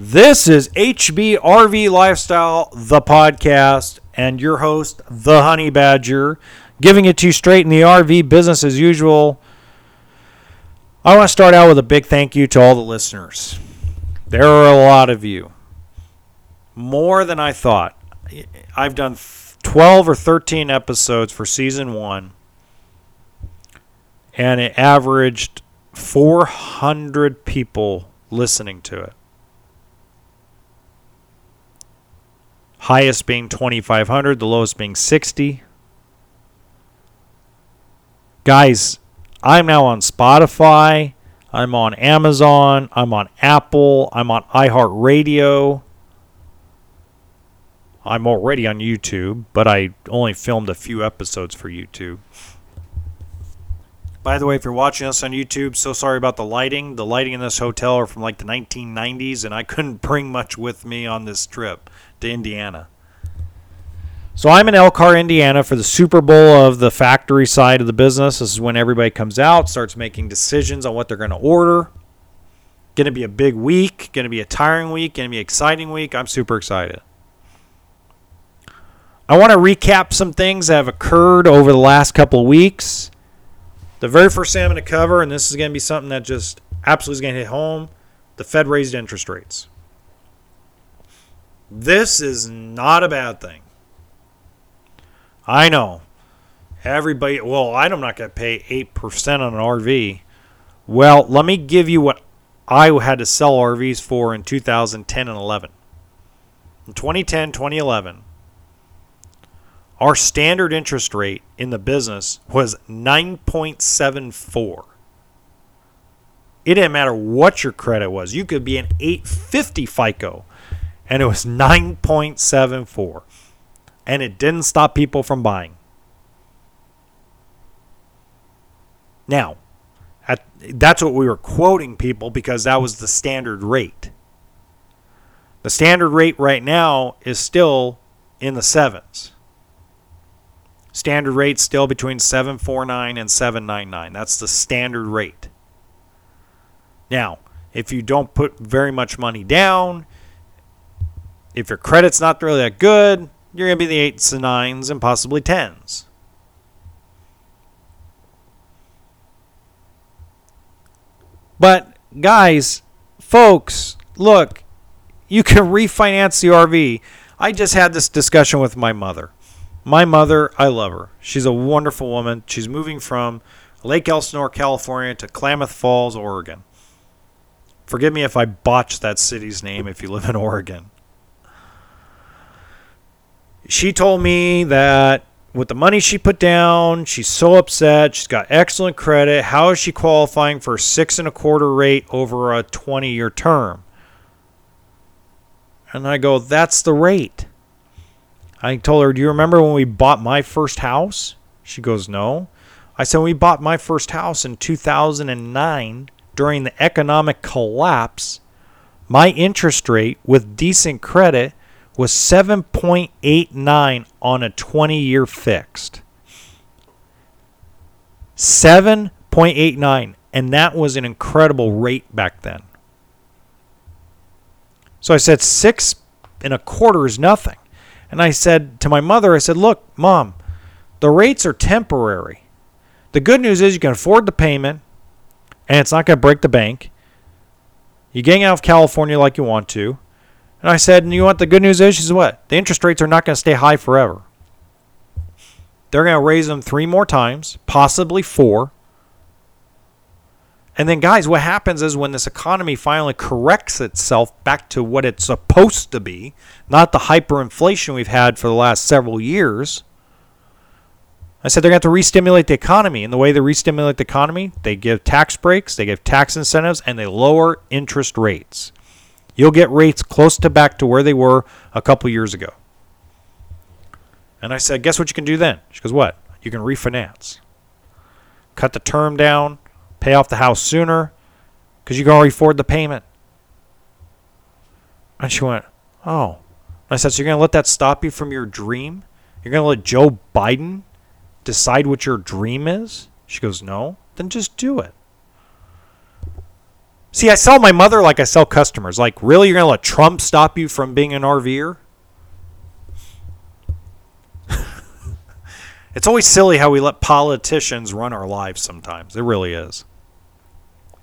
This is HBRV Lifestyle, the podcast, and your host, the Honey Badger, giving it to you straight in the RV business as usual. I want to start out with a big thank you to all the listeners. There are a lot of you, more than I thought. I've done 12 or 13 episodes for season one, and it averaged 400 people listening to it. Highest being 2500 the lowest being 60 guys i'm now on spotify i'm on amazon i'm on apple i'm on iheartradio. I'm already on youtube but i only filmed a few episodes for youtube. By the way if you're watching us on youtube so sorry about the lighting. The lighting in this hotel are from like the 1990s and i couldn't bring much with me on this trip to Indiana. So I'm in Elkhart, Indiana for the Super Bowl of the factory side of the business. This is when everybody comes out, starts making decisions on what they're going to order. Going to be a big week, going to be a tiring week, going to be an exciting week. I'm super excited. I want to recap some things that have occurred over the last couple of weeks. The very first thing I'm going to cover, and this is going to be something that just absolutely is going to hit home the Fed raised interest rates. This is not a bad thing. I know. Everybody, well, I'm not going to pay 8% on an RV. Well, let me give you what I had to sell RVs for in 2010 and 11. In 2010, 2011, our standard interest rate in the business was 9.74. It didn't matter what your credit was. You could be an 850 FICO and it was 9.74. And it didn't stop people from buying. Now, at, that's what we were quoting people because that was the standard rate. The standard rate right now is still in the sevens. Standard rate still between 749 and 799. That's the standard rate. Now, if you don't put very much money down, if your credit's not really that good, you're going to be the eights and nines and possibly tens. But, guys, folks, look, you can refinance the RV. I just had this discussion with my mother. My mother, I love her. She's a wonderful woman. She's moving from Lake Elsinore, California to Klamath Falls, Oregon. Forgive me if I botched that city's name if you live in Oregon she told me that with the money she put down, she's so upset. She's got excellent credit. How is she qualifying for six and a quarter rate over a 20 year term? And I go, that's the rate. I told her, do you remember when we bought my first house? She goes, no. I said, we bought my first house in 2009 during the economic collapse. My interest rate with decent credit was 7.89 on a 20 year fixed. 7.89. And that was an incredible rate back then. So I said, six and a quarter is nothing. And I said to my mother, I said, look, mom, the rates are temporary. The good news is you can afford the payment and it's not going to break the bank. You're getting out of California like you want to. And I said, and you what the good news is? She said, what? The interest rates are not going to stay high forever. They're going to raise them three more times, possibly four. And then, guys, what happens is when this economy finally corrects itself back to what it's supposed to be, not the hyperinflation we've had for the last several years. I said they're going to have to re-stimulate the economy. And the way they re-stimulate the economy, they give tax breaks, they give tax incentives, and they lower interest rates you'll get rates close to back to where they were a couple years ago. And I said, guess what you can do then? She goes, what? You can refinance. Cut the term down, pay off the house sooner, because you can already afford the payment. And she went, oh. I said, so you're going to let that stop you from your dream? You're going to let Joe Biden decide what your dream is? She goes, no. Then just do it. See, I sell my mother like I sell customers. Like, really, you're gonna let Trump stop you from being an RVer? it's always silly how we let politicians run our lives. Sometimes it really is.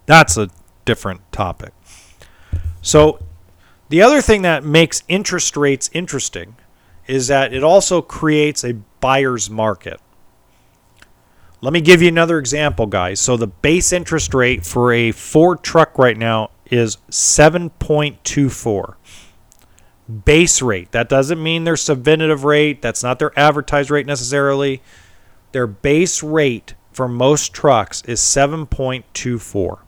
That's a different topic. So, the other thing that makes interest rates interesting is that it also creates a buyer's market. Let me give you another example, guys. So the base interest rate for a Ford truck right now is 7.24. Base rate. That doesn't mean their subventive rate. That's not their advertised rate necessarily. Their base rate for most trucks is 7.24.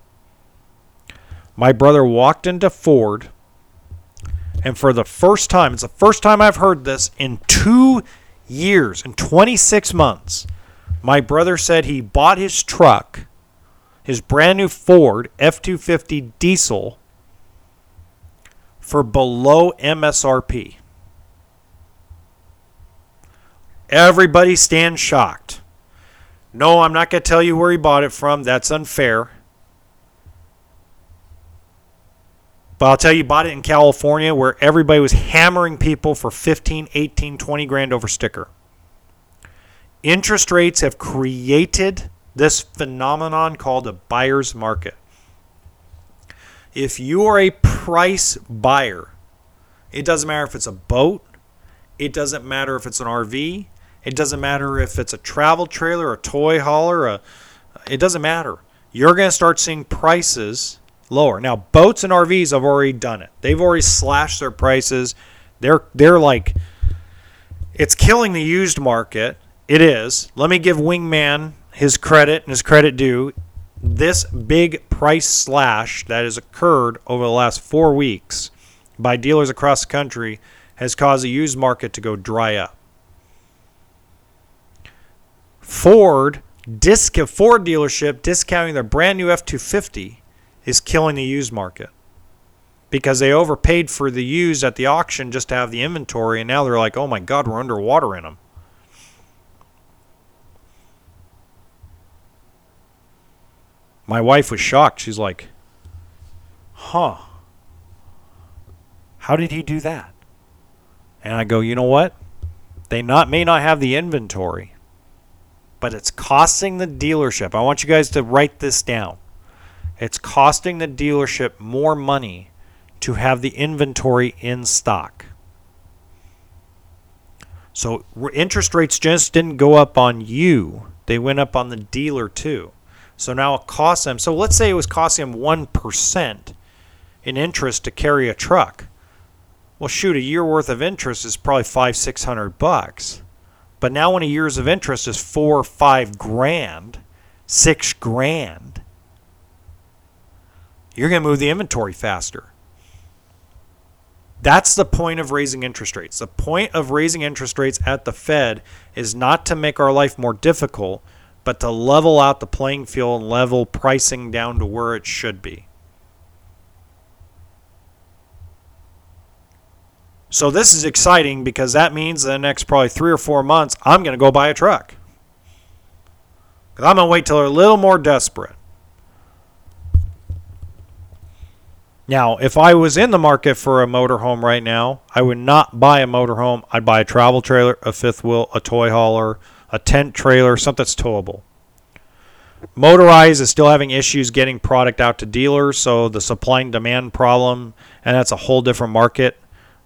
My brother walked into Ford, and for the first time, it's the first time I've heard this in two years, in 26 months my brother said he bought his truck, his brand new Ford F 250 diesel, for below MSRP. Everybody stands shocked. No, I'm not going to tell you where he bought it from. That's unfair. But I'll tell you, bought it in California where everybody was hammering people for 15, 18, 20 grand over sticker. Interest rates have created this phenomenon called a buyer's market. If you are a price buyer, it doesn't matter if it's a boat, it doesn't matter if it's an RV, it doesn't matter if it's a travel trailer, a toy hauler, a, it doesn't matter. You're going to start seeing prices lower. Now, boats and RVs have already done it. They've already slashed their prices. They're they're like it's killing the used market it is. Let me give Wingman his credit and his credit due. This big price slash that has occurred over the last four weeks by dealers across the country has caused the used market to go dry up. Ford disc Ford dealership discounting their brand new F250 is killing the used market because they overpaid for the used at the auction just to have the inventory and now they're like, "Oh my god, we're underwater in them." My wife was shocked. She's like, huh. How did he do that? And I go, you know what? They not may not have the inventory, but it's costing the dealership. I want you guys to write this down. It's costing the dealership more money to have the inventory in stock. So interest rates just didn't go up on you, they went up on the dealer too. So now it costs them. So let's say it was costing them 1% in interest to carry a truck. Well, shoot, a year worth of interest is probably five, six hundred bucks. But now when a year's of interest is four five grand, six grand, you're going to move the inventory faster. That's the point of raising interest rates. The point of raising interest rates at the Fed is not to make our life more difficult, but to level out the playing field and level pricing down to where it should be. So this is exciting because that means the next probably three or four months, I'm going to go buy a truck. Because I'm going to wait till they're a little more desperate. Now, if I was in the market for a motorhome right now, I would not buy a motorhome. I'd buy a travel trailer, a fifth wheel, a toy hauler, a tent trailer, something that's towable. Motorized is still having issues getting product out to dealers, so the supply and demand problem, and that's a whole different market.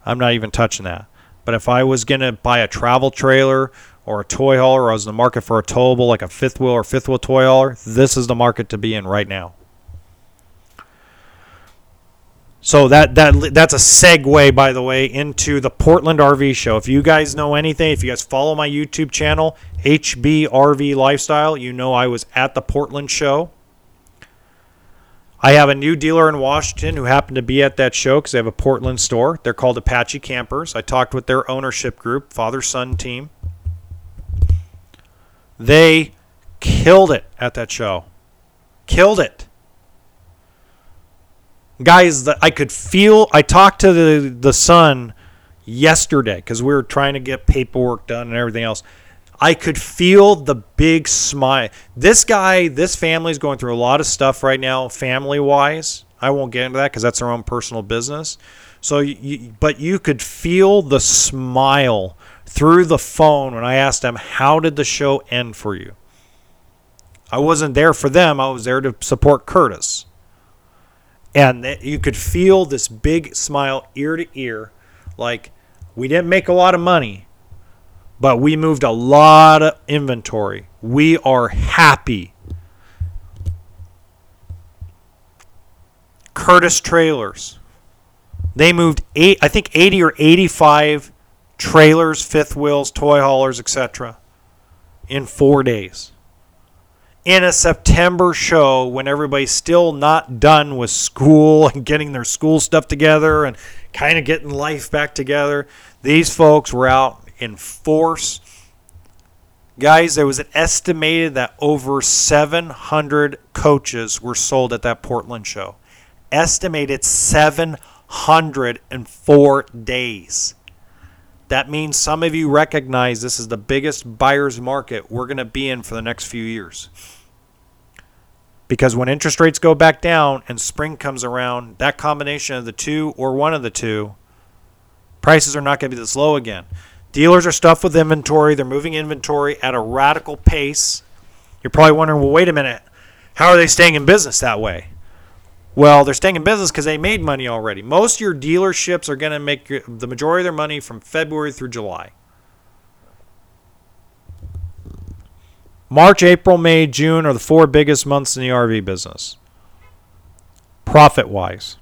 I'm not even touching that. But if I was going to buy a travel trailer or a toy hauler, or I was in the market for a towable like a fifth wheel or fifth wheel toy hauler, this is the market to be in right now. So that that that's a segue, by the way, into the Portland RV show. If you guys know anything, if you guys follow my YouTube channel, HBRV Lifestyle, you know I was at the Portland show. I have a new dealer in Washington who happened to be at that show because they have a Portland store. They're called Apache Campers. I talked with their ownership group, father son team. They killed it at that show. Killed it guys that I could feel. I talked to the the son yesterday because we were trying to get paperwork done and everything else. I could feel the big smile. This guy, this family is going through a lot of stuff right now, family wise. I won't get into that because that's their own personal business. So, you, but you could feel the smile through the phone when I asked them, How did the show end for you? I wasn't there for them, I was there to support Curtis. And you could feel this big smile ear to ear, like we didn't make a lot of money, but we moved a lot of inventory. We are happy. Curtis Trailers. They moved eight, I think 80 or 85 trailers, fifth wheels, toy haulers, etc. in four days. In a September show when everybody's still not done with school and getting their school stuff together and kind of getting life back together, these folks were out in force. Guys, there was an estimated that over 700 coaches were sold at that Portland show. Estimated 704 days. That means some of you recognize this is the biggest buyer's market we're going to be in for the next few years. Because when interest rates go back down and spring comes around, that combination of the two or one of the two, prices are not going to be this low again. Dealers are stuffed with inventory. They're moving inventory at a radical pace. You're probably wondering, well, wait a minute. How are they staying in business that way? Well, they're staying in business because they made money already. Most of your dealerships are going to make the majority of their money from February through July. March, April, May, June are the four biggest months in the RV business, profit wise.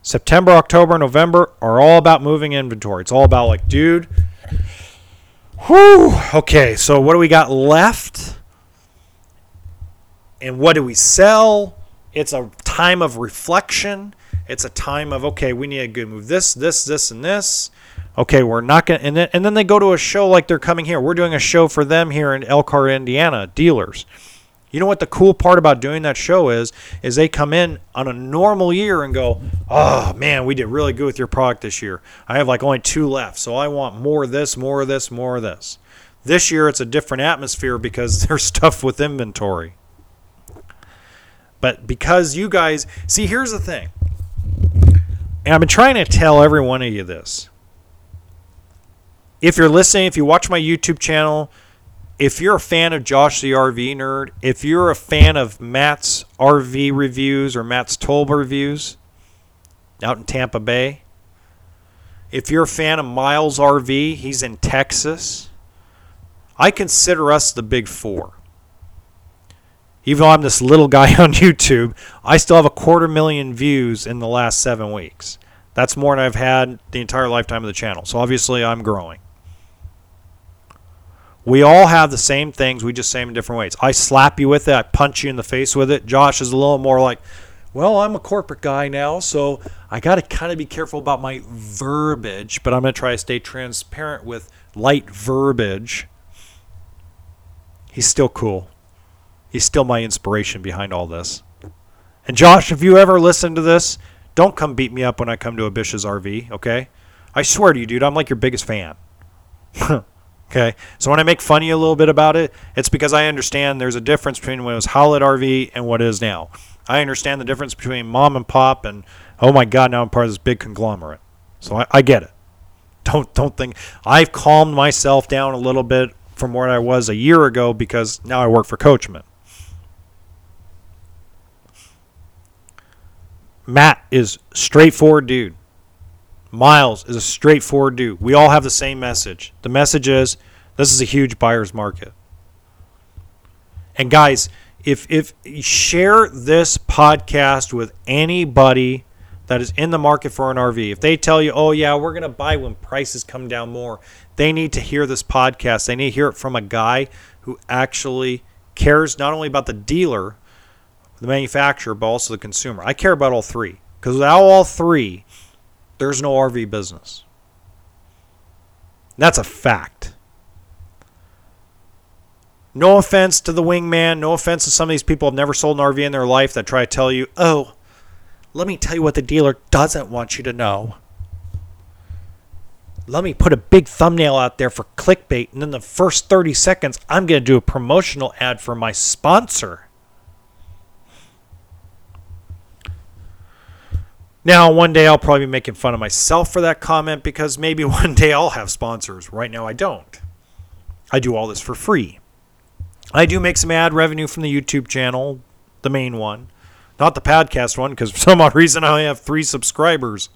September, October, November are all about moving inventory. It's all about, like, dude, whew, okay, so what do we got left? And what do we sell? It's a time of reflection. It's a time of okay, we need to good move this, this, this, and this. Okay, we're not gonna, and then and then they go to a show like they're coming here. We're doing a show for them here in Elkhart, Indiana, dealers. You know what the cool part about doing that show is? Is they come in on a normal year and go, "Oh man, we did really good with your product this year. I have like only two left, so I want more of this, more of this, more of this." This year it's a different atmosphere because there's stuff with inventory. But because you guys see, here's the thing. And I've been trying to tell every one of you this. If you're listening, if you watch my YouTube channel, if you're a fan of Josh the RV Nerd, if you're a fan of Matt's RV reviews or Matt's Towable reviews out in Tampa Bay, if you're a fan of Miles RV, he's in Texas. I consider us the big four even though I'm this little guy on YouTube, I still have a quarter million views in the last seven weeks. That's more than I've had the entire lifetime of the channel. So obviously, I'm growing. We all have the same things. We just say them in different ways. I slap you with it. I punch you in the face with it. Josh is a little more like, well, I'm a corporate guy now, so I got to kind of be careful about my verbiage, but I'm going to try to stay transparent with light verbiage. He's still cool he's still my inspiration behind all this. And Josh, if you ever listen to this, don't come beat me up when I come to Abish's RV, okay? I swear to you, dude, I'm like your biggest fan. okay? So when I make fun of you a little bit about it, it's because I understand there's a difference between when it was Howlett RV and what it is now. I understand the difference between mom and pop and oh my god, now I'm part of this big conglomerate. So I, I get it. Don't don't think I've calmed myself down a little bit from where I was a year ago because now I work for Coachmen. Matt is straightforward dude. Miles is a straightforward dude. We all have the same message. The message is this is a huge buyer's market. And guys, if if share this podcast with anybody that is in the market for an RV, if they tell you, "Oh yeah, we're going to buy when prices come down more," they need to hear this podcast. They need to hear it from a guy who actually cares not only about the dealer the manufacturer, but also the consumer. I care about all three because without all three, there's no RV business. That's a fact. No offense to the wingman, no offense to some of these people who've never sold an RV in their life that try to tell you, oh, let me tell you what the dealer doesn't want you to know. Let me put a big thumbnail out there for clickbait, and then the first 30 seconds, I'm going to do a promotional ad for my sponsor. Now, one day I'll probably be making fun of myself for that comment because maybe one day I'll have sponsors. Right now I don't. I do all this for free. I do make some ad revenue from the YouTube channel, the main one, not the podcast one, because for some odd reason I only have three subscribers.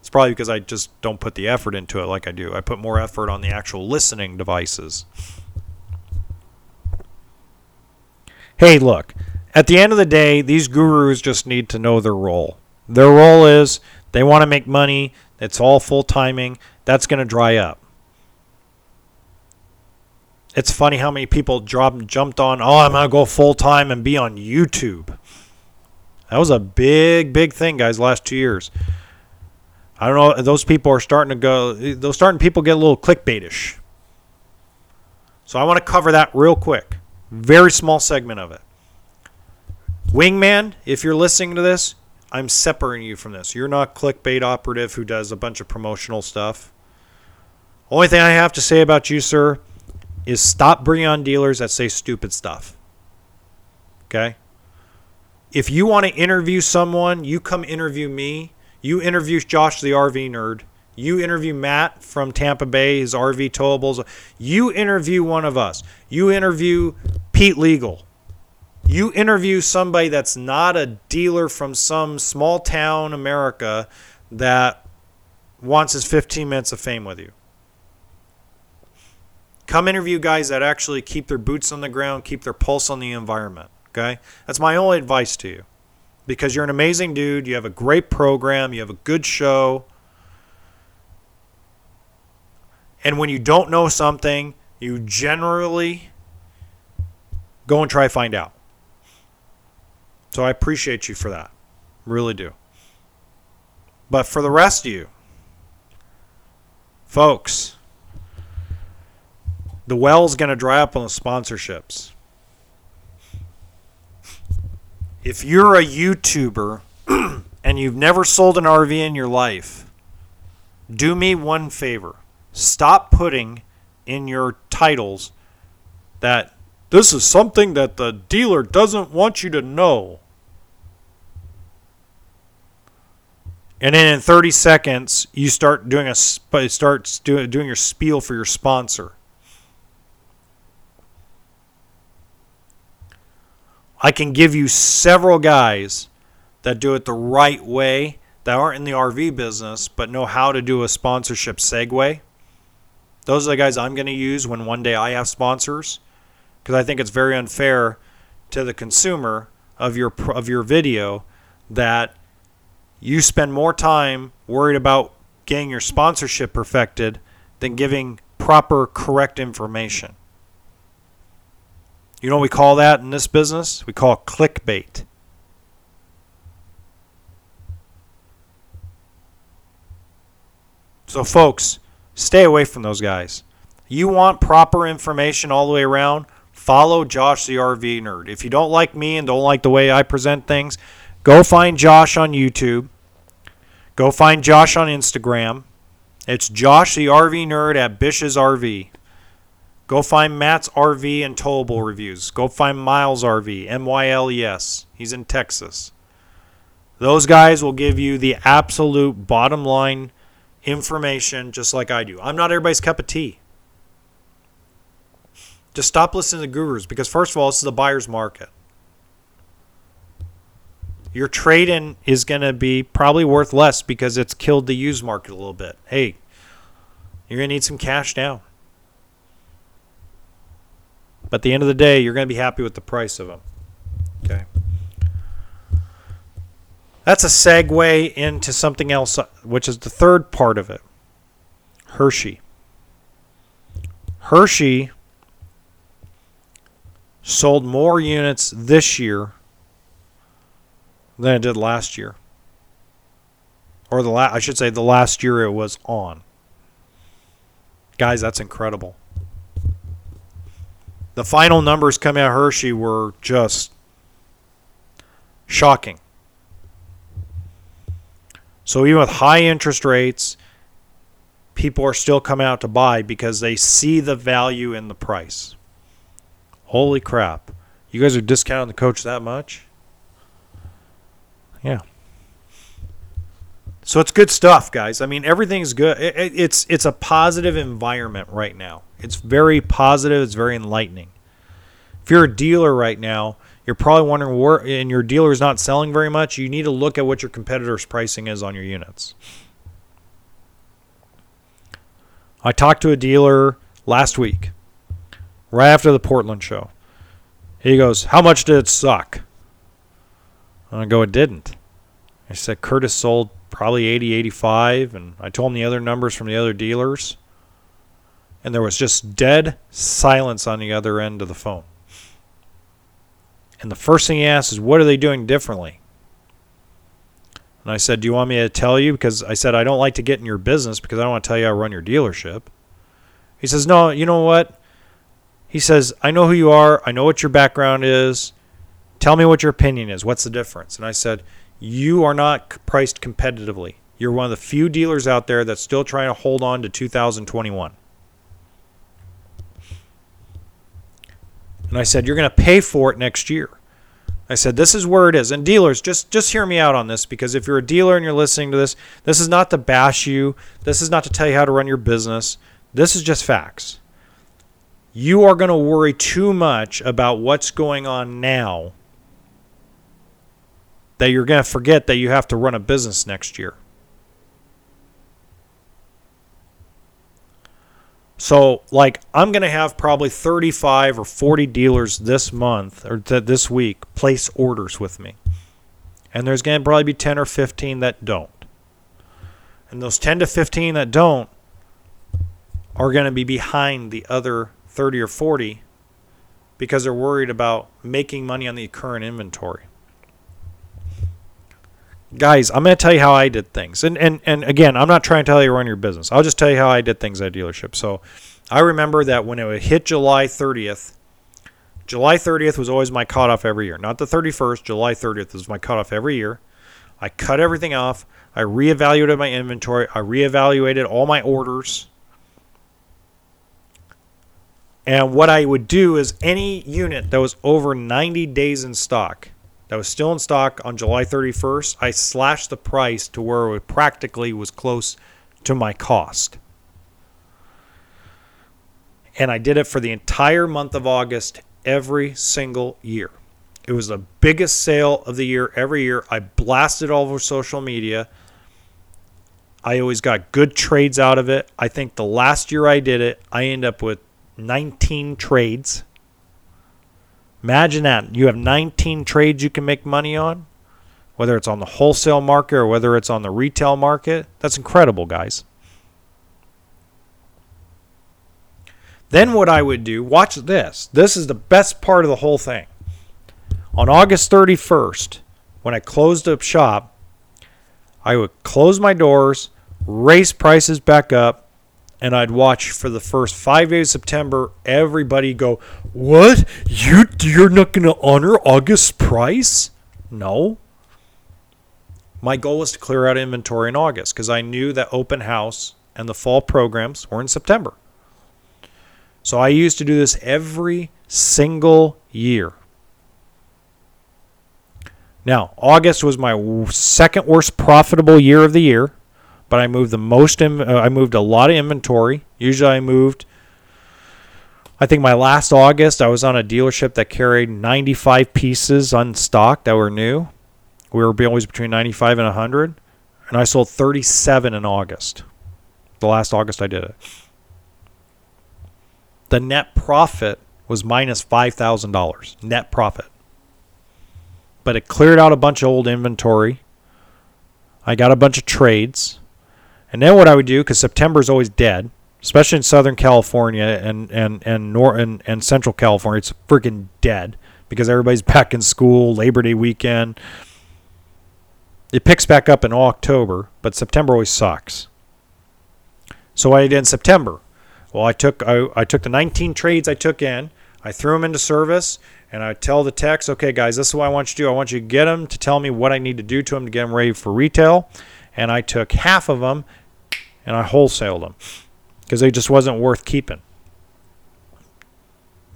It's probably because I just don't put the effort into it like I do. I put more effort on the actual listening devices. Hey, look, at the end of the day, these gurus just need to know their role. Their role is they want to make money, it's all full timing, that's going to dry up. It's funny how many people dropped, jumped on, oh, I'm going to go full time and be on YouTube. That was a big, big thing, guys, last two years. I don't know. Those people are starting to go. Those starting people get a little clickbaitish. So I want to cover that real quick. Very small segment of it. Wingman, if you're listening to this, I'm separating you from this. You're not clickbait operative who does a bunch of promotional stuff. Only thing I have to say about you, sir, is stop bringing on dealers that say stupid stuff. Okay? If you want to interview someone, you come interview me. You interview Josh the RV nerd. You interview Matt from Tampa Bay, his RV towables. You interview one of us. You interview Pete Legal. You interview somebody that's not a dealer from some small town America that wants his 15 minutes of fame with you. Come interview guys that actually keep their boots on the ground, keep their pulse on the environment. Okay? That's my only advice to you. Because you're an amazing dude, you have a great program, you have a good show. And when you don't know something, you generally go and try to find out. So I appreciate you for that. Really do. But for the rest of you, folks, the well's going to dry up on the sponsorships. If you're a YouTuber and you've never sold an RV in your life, do me one favor. Stop putting in your titles that this is something that the dealer doesn't want you to know. And then in 30 seconds, you start doing a start doing your spiel for your sponsor. I can give you several guys that do it the right way that aren't in the RV business but know how to do a sponsorship segue. Those are the guys I'm going to use when one day I have sponsors because I think it's very unfair to the consumer of your of your video that you spend more time worried about getting your sponsorship perfected than giving proper correct information. You know what we call that in this business? We call it clickbait. So, folks, stay away from those guys. You want proper information all the way around? Follow Josh the RV Nerd. If you don't like me and don't like the way I present things, go find Josh on YouTube. Go find Josh on Instagram. It's Josh the RV Nerd at Bish's RV. Go find Matt's RV and Towable reviews. Go find Miles RV, M Y L E S. He's in Texas. Those guys will give you the absolute bottom line information just like I do. I'm not everybody's cup of tea. Just stop listening to gurus because, first of all, this is a buyer's market. Your trade in is going to be probably worth less because it's killed the used market a little bit. Hey, you're going to need some cash now. But at the end of the day, you're going to be happy with the price of them. Okay. That's a segue into something else, uh, which is the third part of it Hershey. Hershey sold more units this year than it did last year. Or the la- I should say the last year it was on. Guys, that's incredible. The final numbers coming out of Hershey were just shocking. So even with high interest rates, people are still coming out to buy because they see the value in the price. Holy crap. You guys are discounting the coach that much? Yeah. So it's good stuff, guys. I mean, everything's good. It, it, it's it's a positive environment right now. It's very positive. It's very enlightening. If you're a dealer right now, you're probably wondering where, and your dealer is not selling very much. You need to look at what your competitor's pricing is on your units. I talked to a dealer last week, right after the Portland show. He goes, How much did it suck? And I go, It didn't. I said, Curtis sold probably 80, 85. And I told him the other numbers from the other dealers. And there was just dead silence on the other end of the phone. And the first thing he asked is, What are they doing differently? And I said, Do you want me to tell you? Because I said, I don't like to get in your business because I don't want to tell you how to run your dealership. He says, No, you know what? He says, I know who you are. I know what your background is. Tell me what your opinion is. What's the difference? And I said, You are not priced competitively. You're one of the few dealers out there that's still trying to hold on to 2021. And I said, You're going to pay for it next year. I said, This is where it is. And dealers, just, just hear me out on this because if you're a dealer and you're listening to this, this is not to bash you. This is not to tell you how to run your business. This is just facts you are going to worry too much about what's going on now that you're going to forget that you have to run a business next year. So, like, I'm going to have probably 35 or 40 dealers this month or th- this week place orders with me. And there's going to probably be 10 or 15 that don't. And those 10 to 15 that don't are going to be behind the other 30 or 40 because they're worried about making money on the current inventory. Guys, I'm going to tell you how I did things. And, and, and again, I'm not trying to tell you run your business. I'll just tell you how I did things at dealership. So I remember that when it hit July 30th, July 30th was always my cutoff every year. Not the 31st, July 30th was my cutoff every year. I cut everything off. I reevaluated my inventory. I reevaluated all my orders. And what I would do is any unit that was over 90 days in stock, that was still in stock on July 31st, I slashed the price to where it practically was close to my cost. And I did it for the entire month of August every single year. It was the biggest sale of the year every year. I blasted all over social media. I always got good trades out of it. I think the last year I did it, I ended up with 19 trades. Imagine that. You have 19 trades you can make money on, whether it's on the wholesale market or whether it's on the retail market. That's incredible, guys. Then, what I would do, watch this. This is the best part of the whole thing. On August 31st, when I closed up shop, I would close my doors, raise prices back up, and I'd watch for the first five days of September everybody go, "What? You you're not going to honor August price?" No. My goal was to clear out inventory in August because I knew that open house and the fall programs were in September. So I used to do this every single year. Now, August was my second worst profitable year of the year but I moved the most. Uh, I moved a lot of inventory. Usually, I moved. I think my last August, I was on a dealership that carried 95 pieces unstocked that were new. We were always between 95 and 100, and I sold 37 in August. The last August I did it. The net profit was minus $5,000 net profit. But it cleared out a bunch of old inventory. I got a bunch of trades. And then what I would do, because September is always dead, especially in Southern California and and and, nor- and and Central California, it's freaking dead because everybody's back in school, Labor Day weekend. It picks back up in October, but September always sucks. So I did in September, well, I took I, I took the 19 trades I took in, I threw them into service, and I tell the techs, okay, guys, this is what I want you to do. I want you to get them to tell me what I need to do to them to get them ready for retail and I took half of them and I wholesaled them because they just wasn't worth keeping.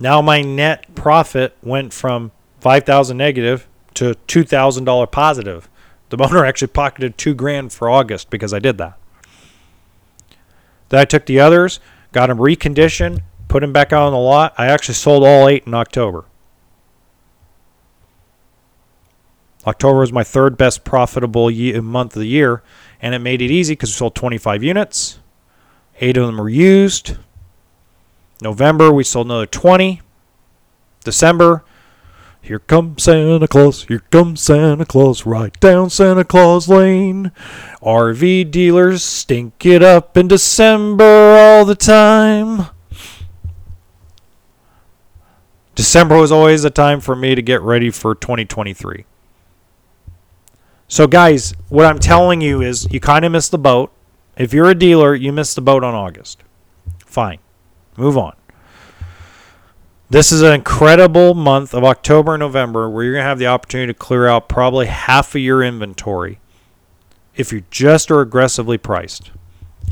Now my net profit went from 5000 negative to $2,000 positive. The owner actually pocketed two grand for August because I did that. Then I took the others, got them reconditioned, put them back out on the lot. I actually sold all eight in October. October was my third best profitable ye- month of the year, and it made it easy because we sold 25 units. Eight of them were used. November, we sold another 20. December, here comes Santa Claus, here comes Santa Claus, right down Santa Claus Lane. RV dealers stink it up in December all the time. December was always a time for me to get ready for 2023. So, guys, what I'm telling you is you kind of missed the boat. If you're a dealer, you missed the boat on August. Fine. Move on. This is an incredible month of October and November where you're going to have the opportunity to clear out probably half of your inventory if you just are aggressively priced.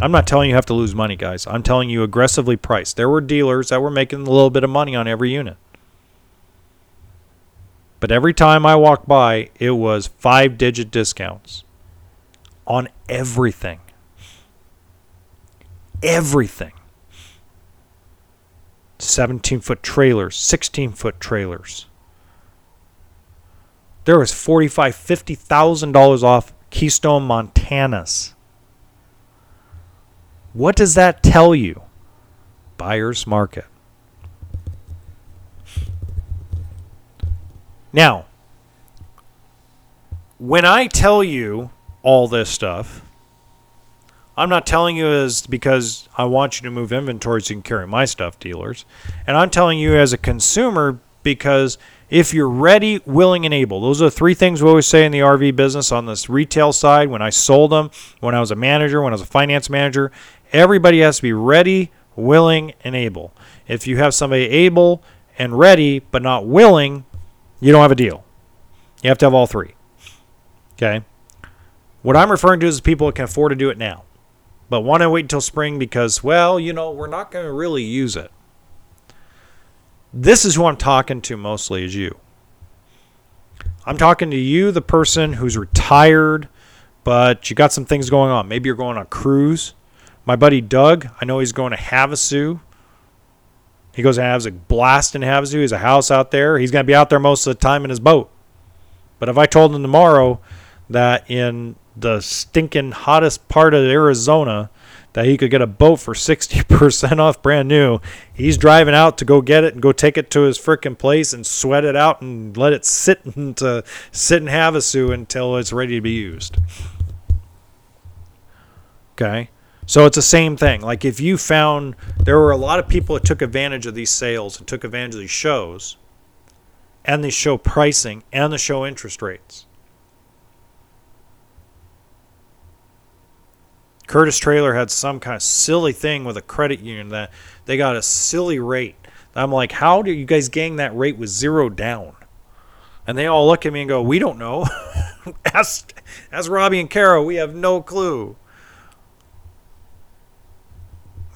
I'm not telling you you have to lose money, guys. I'm telling you aggressively priced. There were dealers that were making a little bit of money on every unit. But every time I walked by, it was five digit discounts on everything. Everything. 17 foot trailers, 16 foot trailers. There was $45, $50,000 off Keystone Montanas. What does that tell you? Buyer's market. Now, when I tell you all this stuff, I'm not telling you as because I want you to move inventory so carry my stuff, dealers. And I'm telling you as a consumer because if you're ready, willing, and able, those are the three things we always say in the RV business on this retail side. When I sold them, when I was a manager, when I was a finance manager, everybody has to be ready, willing, and able. If you have somebody able and ready but not willing, you don't have a deal. You have to have all three. Okay? What I'm referring to is people that can afford to do it now, but want to wait until spring because, well, you know, we're not going to really use it. This is who I'm talking to mostly, is you. I'm talking to you, the person who's retired, but you got some things going on. Maybe you're going on a cruise. My buddy Doug, I know he's going to Havasu. He goes and has a blast in Havasu. He has a house out there. He's going to be out there most of the time in his boat. But if I told him tomorrow that in the stinking hottest part of Arizona that he could get a boat for 60% off brand new, he's driving out to go get it and go take it to his frickin' place and sweat it out and let it sit and to sit in Havasu until it's ready to be used. Okay? So it's the same thing. Like if you found there were a lot of people that took advantage of these sales and took advantage of these shows and the show pricing and the show interest rates. Curtis Trailer had some kind of silly thing with a credit union that they got a silly rate. I'm like, how do you guys gang that rate with zero down? And they all look at me and go, we don't know. ask, ask Robbie and Carol. We have no clue.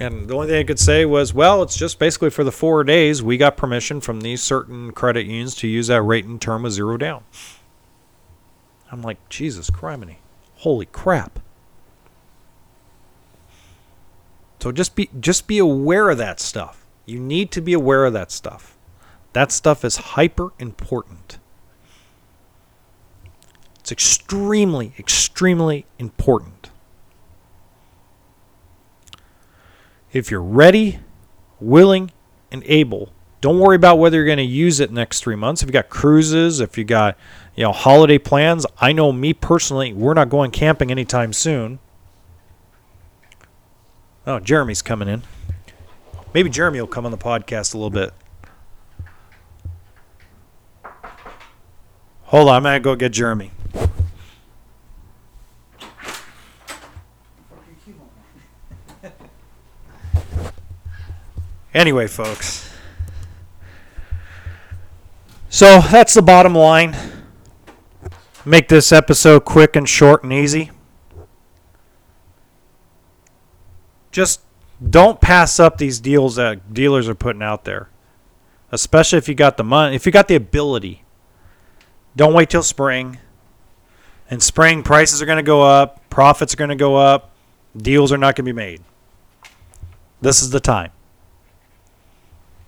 And the only thing I could say was, well, it's just basically for the four days we got permission from these certain credit unions to use that rate and term of zero down. I'm like, Jesus criminy. Holy crap. So just be just be aware of that stuff. You need to be aware of that stuff. That stuff is hyper important. It's extremely, extremely important. If you're ready, willing, and able, don't worry about whether you're going to use it next three months. If you got cruises, if you got you know holiday plans, I know me personally, we're not going camping anytime soon. Oh, Jeremy's coming in. Maybe Jeremy will come on the podcast a little bit. Hold on, I'm gonna go get Jeremy. Anyway, folks. So that's the bottom line. Make this episode quick and short and easy. Just don't pass up these deals that dealers are putting out there. Especially if you got the money, if you got the ability. Don't wait till spring. In spring, prices are going to go up, profits are going to go up, deals are not going to be made. This is the time.